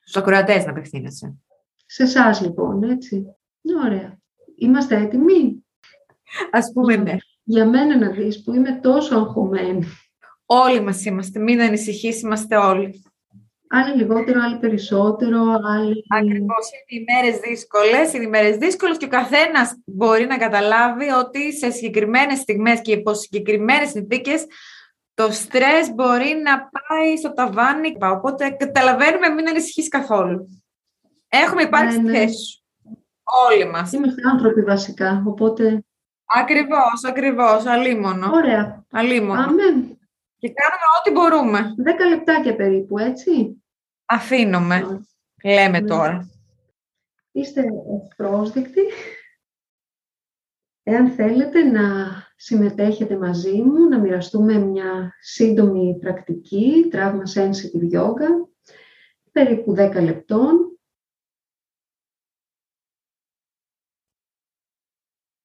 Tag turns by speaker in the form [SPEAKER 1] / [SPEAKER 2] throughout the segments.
[SPEAKER 1] Στους ακροατές να απευθύνεσαι.
[SPEAKER 2] Σε εσάς λοιπόν, έτσι. Ωραία. Είμαστε έτοιμοι;
[SPEAKER 1] Ας πούμε ναι.
[SPEAKER 2] Για μένα να δεις που είμαι τόσο αγχωμένη.
[SPEAKER 1] Όλοι μας είμαστε. Μην ανησυχείς, είμαστε όλοι.
[SPEAKER 2] Άλλοι λιγότερο, άλλοι περισσότερο, άλλοι...
[SPEAKER 1] Ακριβώς, είναι οι μέρες δύσκολες, είναι οι μέρες δύσκολες και ο καθένας μπορεί να καταλάβει ότι σε συγκεκριμένες στιγμές και υπό συγκεκριμένες συνθήκες το στρες μπορεί να πάει στο ταβάνι. Οπότε καταλαβαίνουμε μην ανησυχείς καθόλου. Έχουμε υπάρξει ναι, ναι. θέση σου. Όλοι μας.
[SPEAKER 2] Είμαστε άνθρωποι βασικά, οπότε...
[SPEAKER 1] Ακριβώς, ακριβώς, αλίμονο.
[SPEAKER 2] Ωραία.
[SPEAKER 1] Αλίμονο. Αμέ. Και κάνουμε ό,τι μπορούμε.
[SPEAKER 2] Δέκα λεπτάκια περίπου, έτσι.
[SPEAKER 1] Αφήνομαι, λέμε ναι. τώρα.
[SPEAKER 2] Είστε πρόσδεκτοι. Εάν θέλετε να συμμετέχετε μαζί μου, να μοιραστούμε μια σύντομη πρακτική, τραύμα sensitive yoga, περίπου 10 λεπτών.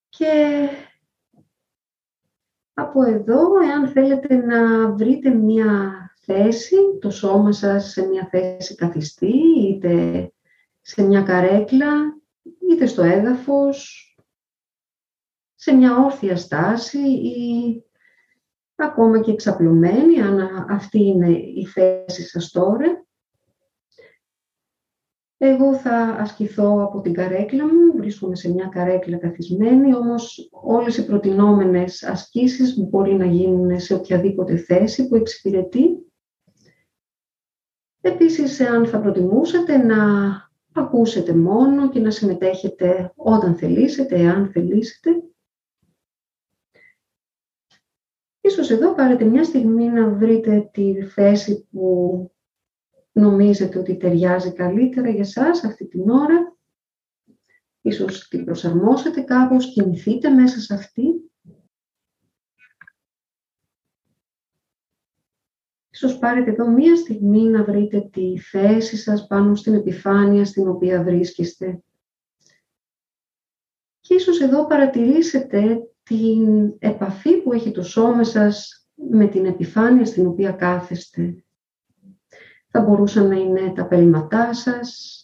[SPEAKER 2] Και από εδώ, εάν θέλετε να βρείτε μια θέση, το σώμα σας σε μια θέση καθιστή, είτε σε μια καρέκλα, είτε στο έδαφος, σε μια όρθια στάση ή ακόμα και εξαπλωμένη, αν αυτή είναι η θέση σας τώρα. Εγώ θα ασκηθώ από την καρέκλα μου, βρίσκομαι σε μια καρέκλα καθισμένη, όμως όλες οι προτινόμενες ασκήσεις μπορεί να γίνουν σε οποιαδήποτε θέση που εξυπηρετεί. Επίσης, αν θα προτιμούσατε να ακούσετε μόνο και να συμμετέχετε όταν θελήσετε, εάν θελήσετε. Ίσως εδώ πάρετε μια στιγμή να βρείτε τη θέση που νομίζετε ότι ταιριάζει καλύτερα για σας αυτή την ώρα. Ίσως την προσαρμόσετε κάπως, κινηθείτε μέσα σε αυτή. Ίσως πάρετε εδώ μία στιγμή να βρείτε τη θέση σας πάνω στην επιφάνεια στην οποία βρίσκεστε. Και ίσως εδώ παρατηρήσετε την επαφή που έχει το σώμα σας με την επιφάνεια στην οποία κάθεστε. Θα μπορούσαν να είναι τα πελματά σας,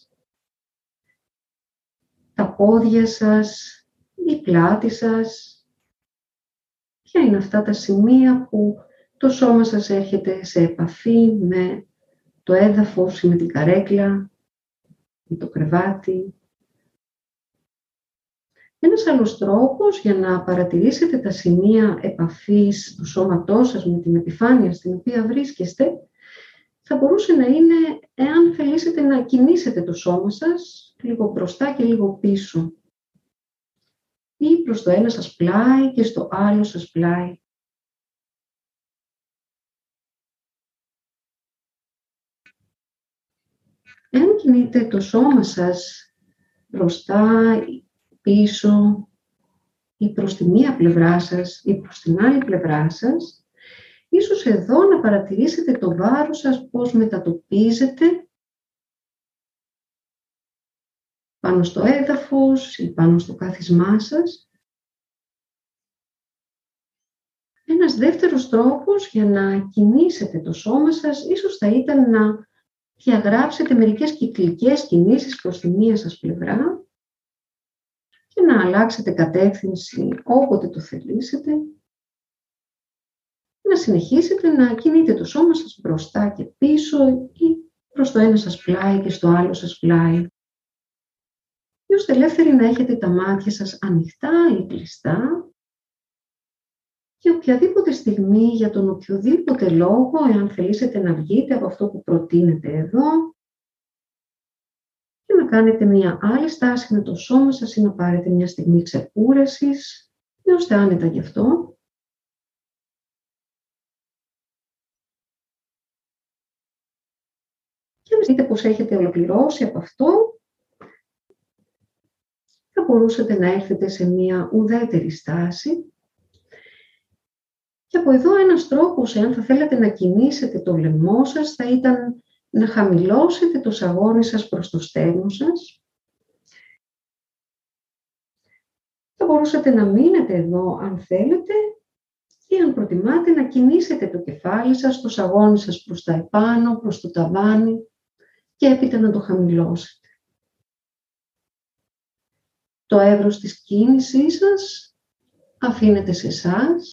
[SPEAKER 2] τα πόδια σας, η πλάτη σας. Ποια είναι αυτά τα σημεία που το σώμα σας έρχεται σε επαφή με το έδαφος ή με την καρέκλα, με το κρεβάτι; Ένας άλλος τρόπος για να παρατηρήσετε τα σημεία επαφής του σώματός σας με την επιφάνεια στην οποία βρίσκεστε, θα μπορούσε να είναι εάν θελήσετε να κινήσετε το σώμα σας λίγο μπροστά και λίγο πίσω. Ή προς το ένα σας πλάι και στο άλλο σας πλάι. Εάν κινείτε το σώμα σας μπροστά, πίσω ή προς τη μία πλευρά σας ή προς την άλλη πλευρά σας, ίσως εδώ να παρατηρήσετε το βάρος σας πώς μετατοπίζετε πάνω στο έδαφος ή πάνω στο κάθισμά σας. Ένας δεύτερος τρόπος για να κινήσετε το σώμα σας ίσως θα ήταν να διαγράψετε μερικές κυκλικές κινήσεις προς τη μία σας πλευρά και να αλλάξετε κατεύθυνση όποτε το θελήσετε. Να συνεχίσετε να κινείτε το σώμα σας μπροστά και πίσω ή προς το ένα σας πλάι και στο άλλο σας πλάι. Και ώστε ελεύθεροι να έχετε τα μάτια σας ανοιχτά ή κλειστά και οποιαδήποτε στιγμή για τον οποιοδήποτε λόγο, εάν θελήσετε να βγείτε από αυτό που προτείνετε εδώ και να κάνετε μια άλλη στάση με το σώμα σας ή να πάρετε μια στιγμή ξεκούρασης, νιώστε άνετα γι' αυτό. Και να δείτε πως έχετε ολοκληρώσει από αυτό, θα μπορούσατε να έρθετε σε μια ουδέτερη στάση και από εδώ ένας τρόπος, εάν θα θέλατε να κινήσετε το λαιμό σας, θα ήταν να χαμηλώσετε το σαγόνι σας προς το στέρνο σας. Θα μπορούσατε να μείνετε εδώ αν θέλετε ή αν προτιμάτε να κινήσετε το κεφάλι σας, το σαγόνι σας προς τα επάνω, προς το ταβάνι και έπειτα να το χαμηλώσετε. Το εύρος της κίνησής σας αφήνεται σε εσάς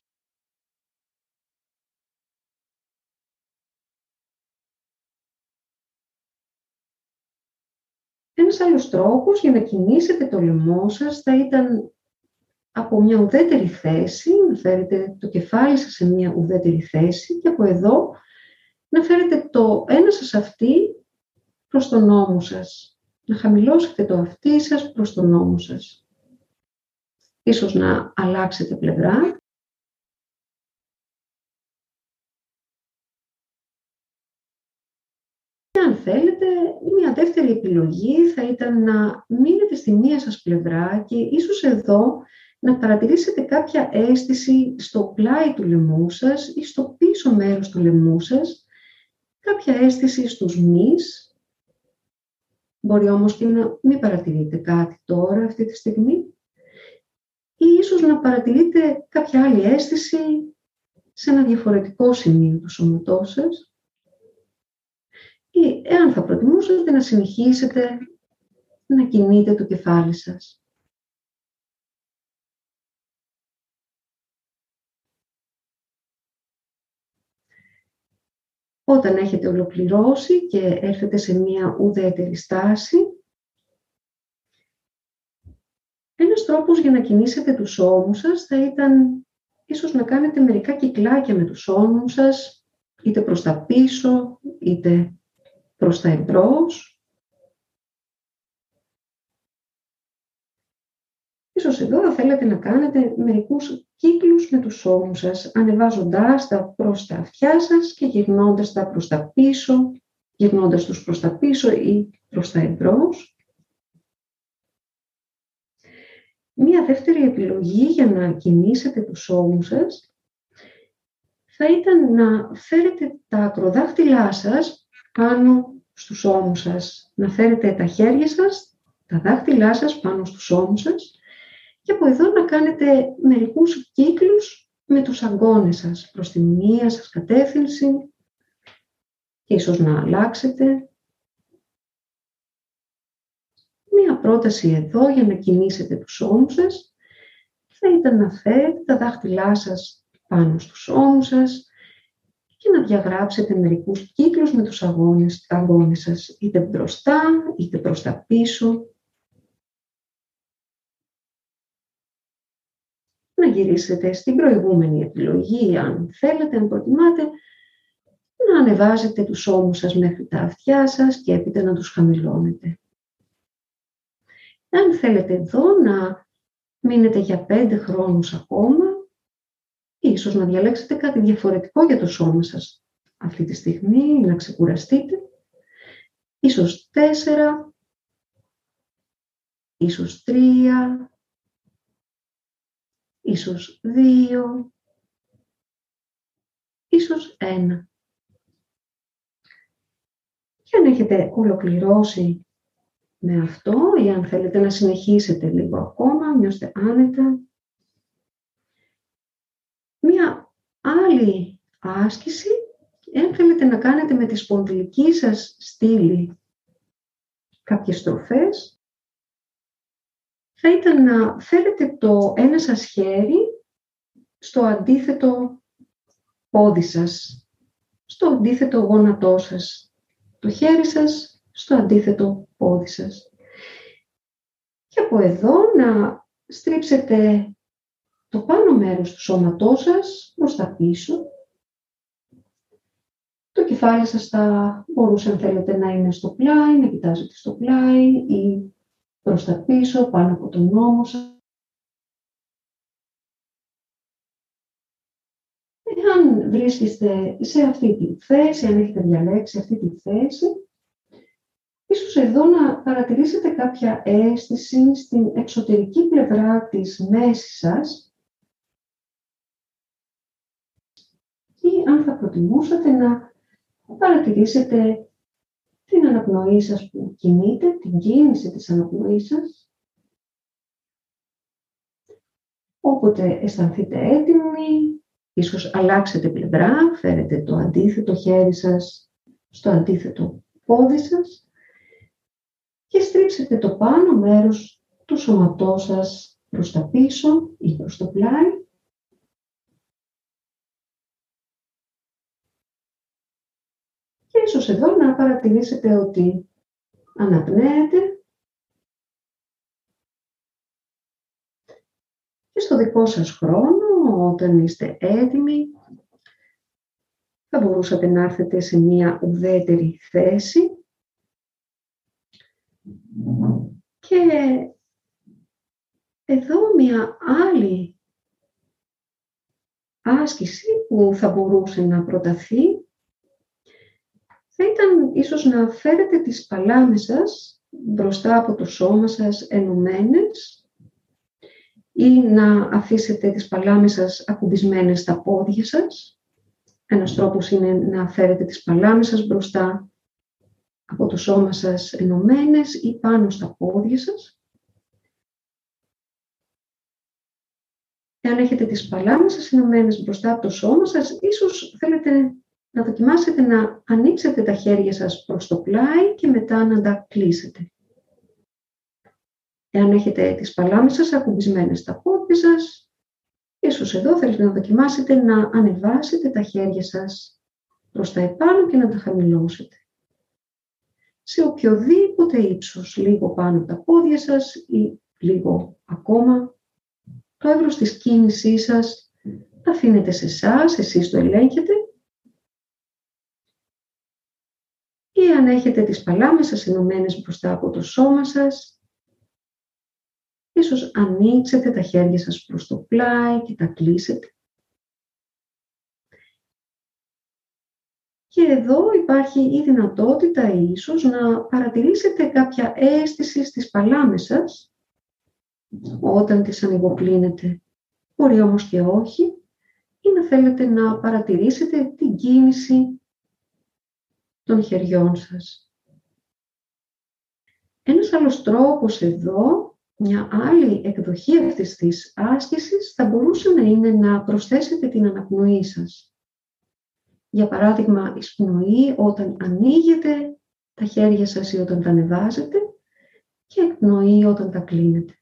[SPEAKER 2] Ένας άλλος τρόπος για να κινήσετε το λαιμό σας θα ήταν από μια ουδέτερη θέση, να φέρετε το κεφάλι σας σε μια ουδέτερη θέση και από εδώ να φέρετε το ένα σας αυτή προς τον νόμο σας. Να χαμηλώσετε το αυτί σας προς τον νόμο σας. Ίσως να αλλάξετε πλευρά θέλετε, μια δεύτερη επιλογή θα ήταν να μείνετε στη μία σας πλευρά και ίσως εδώ να παρατηρήσετε κάποια αίσθηση στο πλάι του λαιμού σας ή στο πίσω μέρος του λαιμού σας, κάποια αίσθηση στους μυς. Μπορεί όμως και να μην παρατηρείτε κάτι τώρα, αυτή τη στιγμή. Ή ίσως να παρατηρείτε κάποια άλλη αίσθηση σε ένα διαφορετικό σημείο του σώματός σας ή εάν θα προτιμούσατε να συνεχίσετε να κινείτε το κεφάλι σας. Όταν έχετε ολοκληρώσει και έρθετε σε μία ουδέτερη στάση, ένας τρόπος για να κινήσετε τους ώμους σας θα ήταν ίσως να κάνετε μερικά κυκλάκια με τους ώμους σας, είτε προς τα πίσω, είτε προς τα εμπρός. Ίσως εδώ θα θέλετε να κάνετε μερικούς κύκλους με τους ώμους σας, ανεβάζοντάς τα προς τα αυτιά σας και γυρνώντας τα προς τα πίσω, γυρνώντας τους προς τα πίσω ή προς τα εμπρός. Μία δεύτερη επιλογή για να κινήσετε τους ώμους σας θα ήταν να φέρετε τα ακροδάχτυλά σας πάνω στους ώμους σας. Να φέρετε τα χέρια σας, τα δάχτυλά σας πάνω στους ώμους σας και από εδώ να κάνετε μερικούς κύκλους με τους αγκώνες σας προς τη μία σας κατεύθυνση και ίσως να αλλάξετε. Μία πρόταση εδώ για να κινήσετε τους ώμους σας θα ήταν να φέρετε τα δάχτυλά σας πάνω στους ώμους σας, και να διαγράψετε μερικούς κύκλους με τους αγώνες, αγώνες σας, είτε μπροστά, είτε προς τα πίσω. Να γυρίσετε στην προηγούμενη επιλογή, αν θέλετε, αν προτιμάτε, να ανεβάζετε τους ώμους σας μέχρι τα αυτιά σας και έπειτα να τους χαμηλώνετε. Αν θέλετε εδώ να μείνετε για πέντε χρόνους ακόμα, ίσως να διαλέξετε κάτι διαφορετικό για το σώμα σας αυτή τη στιγμή, να ξεκουραστείτε. Ίσως τέσσερα, ίσως τρία, ίσως δύο, ίσως ένα. Και αν έχετε ολοκληρώσει με αυτό ή αν θέλετε να συνεχίσετε λίγο ακόμα, νιώστε άνετα, Μία άλλη άσκηση, εάν θέλετε να κάνετε με τη σπονδυλική σας στήλη κάποιες στροφές, θα ήταν να φέρετε το ένα σας χέρι στο αντίθετο πόδι σας, στο αντίθετο γόνατό σας, το χέρι σας στο αντίθετο πόδι σας. Και από εδώ να στρίψετε το πάνω μέρος του σώματός σας προς τα πίσω. Το κεφάλι σας θα μπορούσε αν θέλετε να είναι στο πλάι, να κοιτάζετε στο πλάι ή προς τα πίσω, πάνω από τον νόμο σας. Εάν βρίσκεστε σε αυτή τη θέση, αν έχετε διαλέξει αυτή τη θέση, ίσως εδώ να παρατηρήσετε κάποια αίσθηση στην εξωτερική πλευρά της μέσης σας αν θα προτιμούσατε να παρατηρήσετε την αναπνοή σας που κινείται, την κίνηση της αναπνοής σας. Όποτε αισθανθείτε έτοιμοι, ίσως αλλάξετε πλευρά, φέρετε το αντίθετο χέρι σας στο αντίθετο πόδι σας και στρίψετε το πάνω μέρος του σώματός σας προς τα πίσω ή προς το πλάι. Και ίσως εδώ να παρατηρήσετε ότι αναπνέετε και στο δικό σας χρόνο, όταν είστε έτοιμοι, θα μπορούσατε να έρθετε σε μία ουδέτερη θέση. Και εδώ μια άλλη άσκηση που θα μπορούσε να προταθεί θα ήταν ίσως να φέρετε τις παλάμες σας μπροστά από το σώμα σας ενωμένες ή να αφήσετε τις παλάμες σας ακουμπισμένες στα πόδια σας. Ένας τρόπος είναι να φέρετε τις παλάμες σας μπροστά από το σώμα σας ενωμένες ή πάνω στα πόδια σας. Εάν έχετε τις παλάμες σας ενωμένες μπροστά από το σώμα σας, ίσως θέλετε να δοκιμάσετε να ανοίξετε τα χέρια σας προς το πλάι και μετά να τα κλείσετε. Εάν έχετε τις παλάμες σας ακουμπισμένες στα πόδια σας, ίσως εδώ θέλετε να δοκιμάσετε να ανεβάσετε τα χέρια σας προς τα επάνω και να τα χαμηλώσετε σε οποιοδήποτε ύψος, λίγο πάνω από τα πόδια σας ή λίγο ακόμα. Το εύρος της κίνησής σας αφήνεται σε εσάς, εσείς το ελέγχετε. Ή αν έχετε τις παλάμες σας ενωμένες μπροστά από το σώμα σας, ίσως ανοίξετε τα χέρια σας προς το πλάι και τα κλείσετε. Και εδώ υπάρχει η δυνατότητα ίσως να παρατηρήσετε κάποια αίσθηση στις παλάμες σας όταν τις ανοιγοκλίνετε. Μπορεί όμως και όχι ή να θέλετε να παρατηρήσετε την κίνηση των χεριών σας. Ένας άλλος τρόπος εδώ, μια άλλη εκδοχή αυτής της άσκησης θα μπορούσε να είναι να προσθέσετε την αναπνοή σας. Για παράδειγμα, εισπνοή όταν ανοίγετε τα χέρια σας ή όταν τα ανεβάζετε και εκπνοή όταν τα κλείνετε.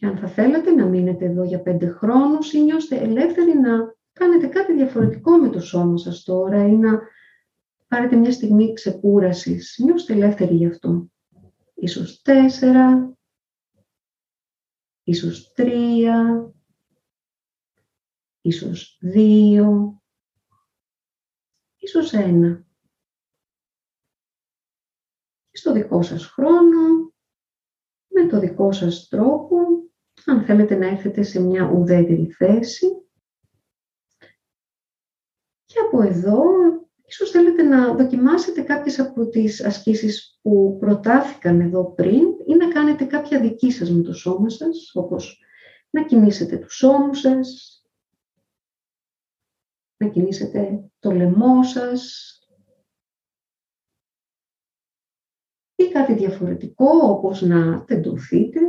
[SPEAKER 2] Αν θα θέλατε να μείνετε εδώ για πέντε χρόνους ή νιώστε ελεύθεροι να κάνετε κάτι διαφορετικό με το σώμα σας τώρα ή να πάρετε μια στιγμή ξεκούρασης. Νιώστε ελεύθεροι γι' αυτό. Ίσως τέσσερα, ίσως τρία, ίσως δύο, ίσως ένα. Στο δικό σας χρόνο, με το δικό σας τρόπο, αν θέλετε να έρθετε σε μια ουδέτερη θέση. Και από εδώ Ίσως θέλετε να δοκιμάσετε κάποιες από τις ασκήσεις που προτάθηκαν εδώ πριν ή να κάνετε κάποια δική σας με το σώμα σας, όπως να κινήσετε τους ώμους σας, να κινήσετε το λαιμό σας ή κάτι διαφορετικό, όπως να τεντωθείτε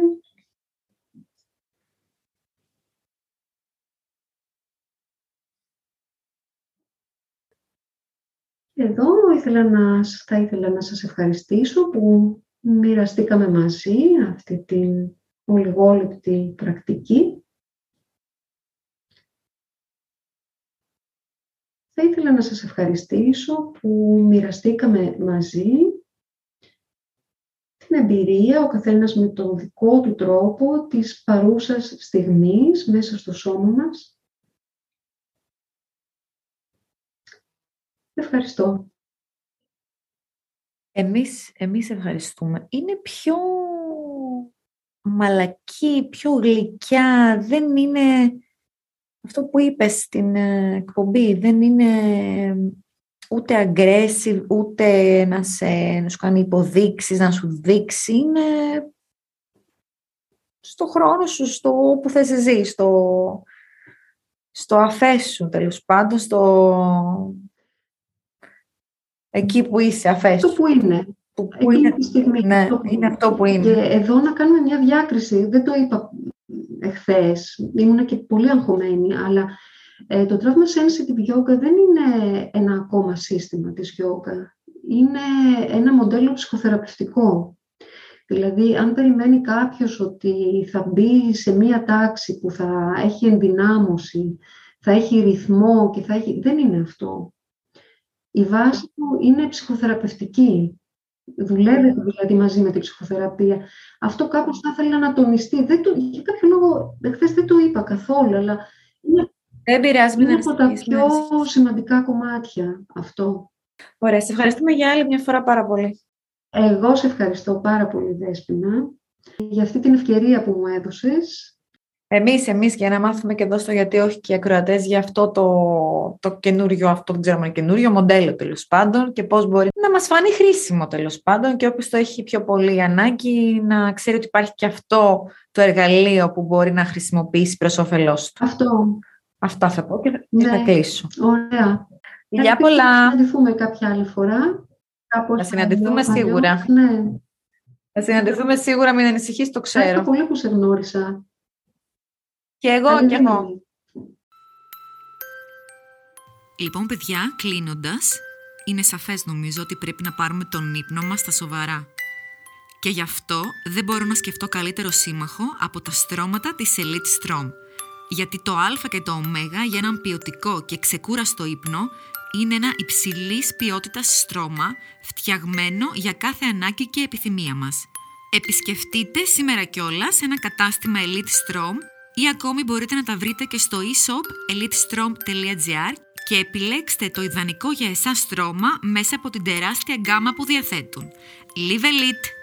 [SPEAKER 2] Εδώ ήθελα να, θα ήθελα να σας ευχαριστήσω που μοιραστήκαμε μαζί αυτή την ολιγόλεπτη πρακτική. Θα ήθελα να σας ευχαριστήσω που μοιραστήκαμε μαζί την εμπειρία, ο καθένας με τον δικό του τρόπο της παρούσας στιγμής μέσα στο σώμα μας. Ευχαριστώ.
[SPEAKER 1] Εμείς, εμείς ευχαριστούμε. Είναι πιο μαλακή, πιο γλυκιά, δεν είναι αυτό που είπες στην ε, εκπομπή, δεν είναι ούτε aggressive, ούτε να, σε, να σου κάνει υποδείξεις, να σου δείξει, είναι στο χρόνο σου, στο που θες εσύ, στο, στο αφέσου τέλος πάντων, στο... εκεί που είσαι αφέσου.
[SPEAKER 2] Αυτό που είναι.
[SPEAKER 1] Που, που είναι, τη στιγμή, ναι, είναι αυτό που είναι.
[SPEAKER 2] Και εδώ να κάνουμε μια διάκριση, δεν το είπα εχθές, ήμουν και πολύ αγχωμένη, αλλά ε, το Trauma Sensitive Yoga δεν είναι ένα ακόμα σύστημα της yoga. Είναι ένα μοντέλο ψυχοθεραπευτικό. Δηλαδή, αν περιμένει κάποιος ότι θα μπει σε μία τάξη που θα έχει ενδυνάμωση, θα έχει ρυθμό και θα έχει... Δεν είναι αυτό. Η βάση του είναι ψυχοθεραπευτική. Δουλεύετε δηλαδή μαζί με την ψυχοθεραπεία. Αυτό κάπως θα ήθελα να τονιστεί. Δεν το, για κάποιο λόγο, χθε δεν το είπα καθόλου, αλλά είναι
[SPEAKER 1] δεν πειράζει,
[SPEAKER 2] Είναι από τα πιο σημαντικά κομμάτια αυτό.
[SPEAKER 1] Ωραία, σε ευχαριστούμε για άλλη μια φορά πάρα πολύ.
[SPEAKER 2] Εγώ σε ευχαριστώ πάρα πολύ, Δέσποινα, για αυτή την ευκαιρία που μου έδωσες.
[SPEAKER 1] Εμείς, εμείς, για να μάθουμε και εδώ στο γιατί όχι και οι ακροατές για αυτό το, το καινούριο, αυτό δεν ξέρουμε, καινούριο μοντέλο τέλος πάντων και πώς μπορεί να μας φανεί χρήσιμο τέλος πάντων και όποιος το έχει πιο πολύ ανάγκη να ξέρει ότι υπάρχει και αυτό το εργαλείο που μπορεί να χρησιμοποιήσει προς όφελός του.
[SPEAKER 2] Αυτό.
[SPEAKER 1] Αυτά θα πω και θα, ναι. κλείσω.
[SPEAKER 2] Ωραία.
[SPEAKER 1] Γεια πολλά.
[SPEAKER 2] Θα συναντηθούμε κάποια άλλη φορά.
[SPEAKER 1] θα συναντηθούμε σίγουρα.
[SPEAKER 2] Ναι.
[SPEAKER 1] Θα συναντηθούμε σίγουρα, μην ανησυχείς, το ξέρω. Ευχαριστώ
[SPEAKER 2] πολύ που σε γνώρισα.
[SPEAKER 1] Και εγώ, και εγώ. Λοιπόν, παιδιά, κλείνοντας, είναι σαφές νομίζω ότι πρέπει να πάρουμε τον ύπνο μας στα σοβαρά. Και γι' αυτό δεν μπορώ να σκεφτώ καλύτερο σύμμαχο από τα στρώματα της Elite Strom γιατί το α και το ω για έναν ποιοτικό και ξεκούραστο ύπνο είναι ένα υψηλής ποιότητας στρώμα φτιαγμένο για κάθε ανάγκη και επιθυμία μας. Επισκεφτείτε σήμερα κιόλας ένα κατάστημα Elite Strom ή ακόμη μπορείτε να τα βρείτε και στο e-shop elitestrom.gr και επιλέξτε το ιδανικό για εσάς στρώμα μέσα από την τεράστια γκάμα που διαθέτουν. Live Elite!